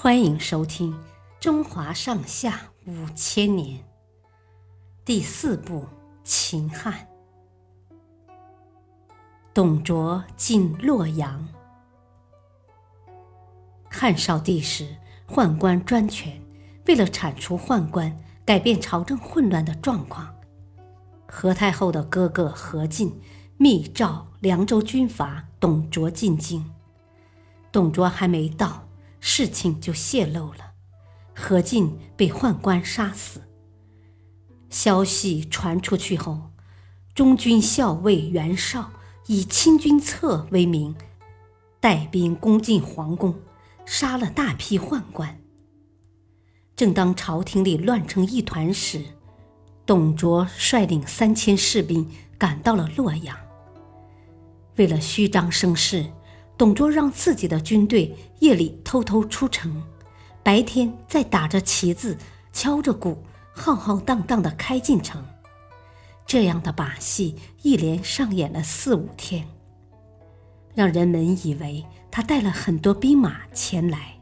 欢迎收听《中华上下五千年》第四部《秦汉》。董卓进洛阳。汉少帝时，宦官专权，为了铲除宦官，改变朝政混乱的状况，何太后的哥哥何进密诏凉州军阀董卓进京。董卓还没到。事情就泄露了，何进被宦官杀死。消息传出去后，中军校尉袁绍以清君侧为名，带兵攻进皇宫，杀了大批宦官。正当朝廷里乱成一团时，董卓率领三千士兵赶到了洛阳。为了虚张声势。董卓让自己的军队夜里偷偷出城，白天再打着旗子、敲着鼓，浩浩荡荡地开进城。这样的把戏一连上演了四五天，让人们以为他带了很多兵马前来。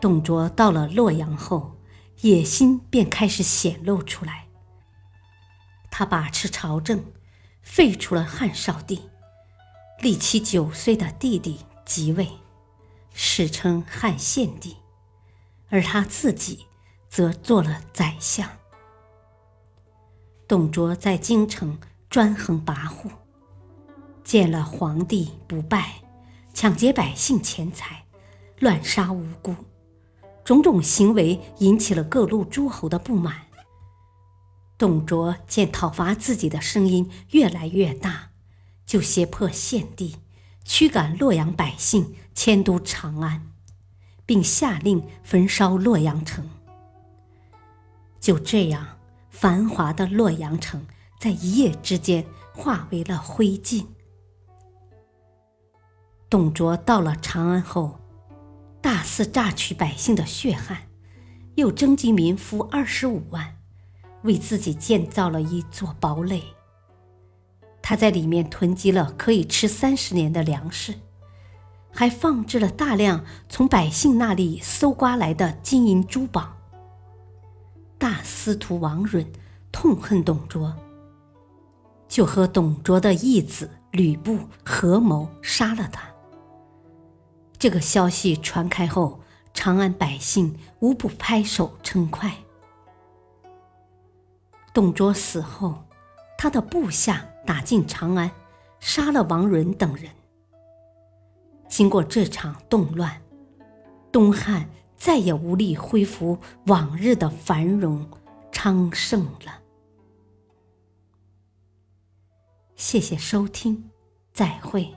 董卓到了洛阳后，野心便开始显露出来。他把持朝政，废除了汉少帝。立其九岁的弟弟即位，史称汉献帝，而他自己则做了宰相。董卓在京城专横跋扈，见了皇帝不拜，抢劫百姓钱财，乱杀无辜，种种行为引起了各路诸侯的不满。董卓见讨伐自己的声音越来越大。就胁迫献帝驱赶洛阳百姓迁都长安，并下令焚烧洛阳城。就这样，繁华的洛阳城在一夜之间化为了灰烬。董卓到了长安后，大肆榨取百姓的血汗，又征集民夫二十五万，为自己建造了一座堡垒。他在里面囤积了可以吃三十年的粮食，还放置了大量从百姓那里搜刮来的金银珠宝。大司徒王允痛恨董卓，就和董卓的义子吕布合谋杀了他。这个消息传开后，长安百姓无不拍手称快。董卓死后。他的部下打进长安，杀了王伦等人。经过这场动乱，东汉再也无力恢复往日的繁荣昌盛了。谢谢收听，再会。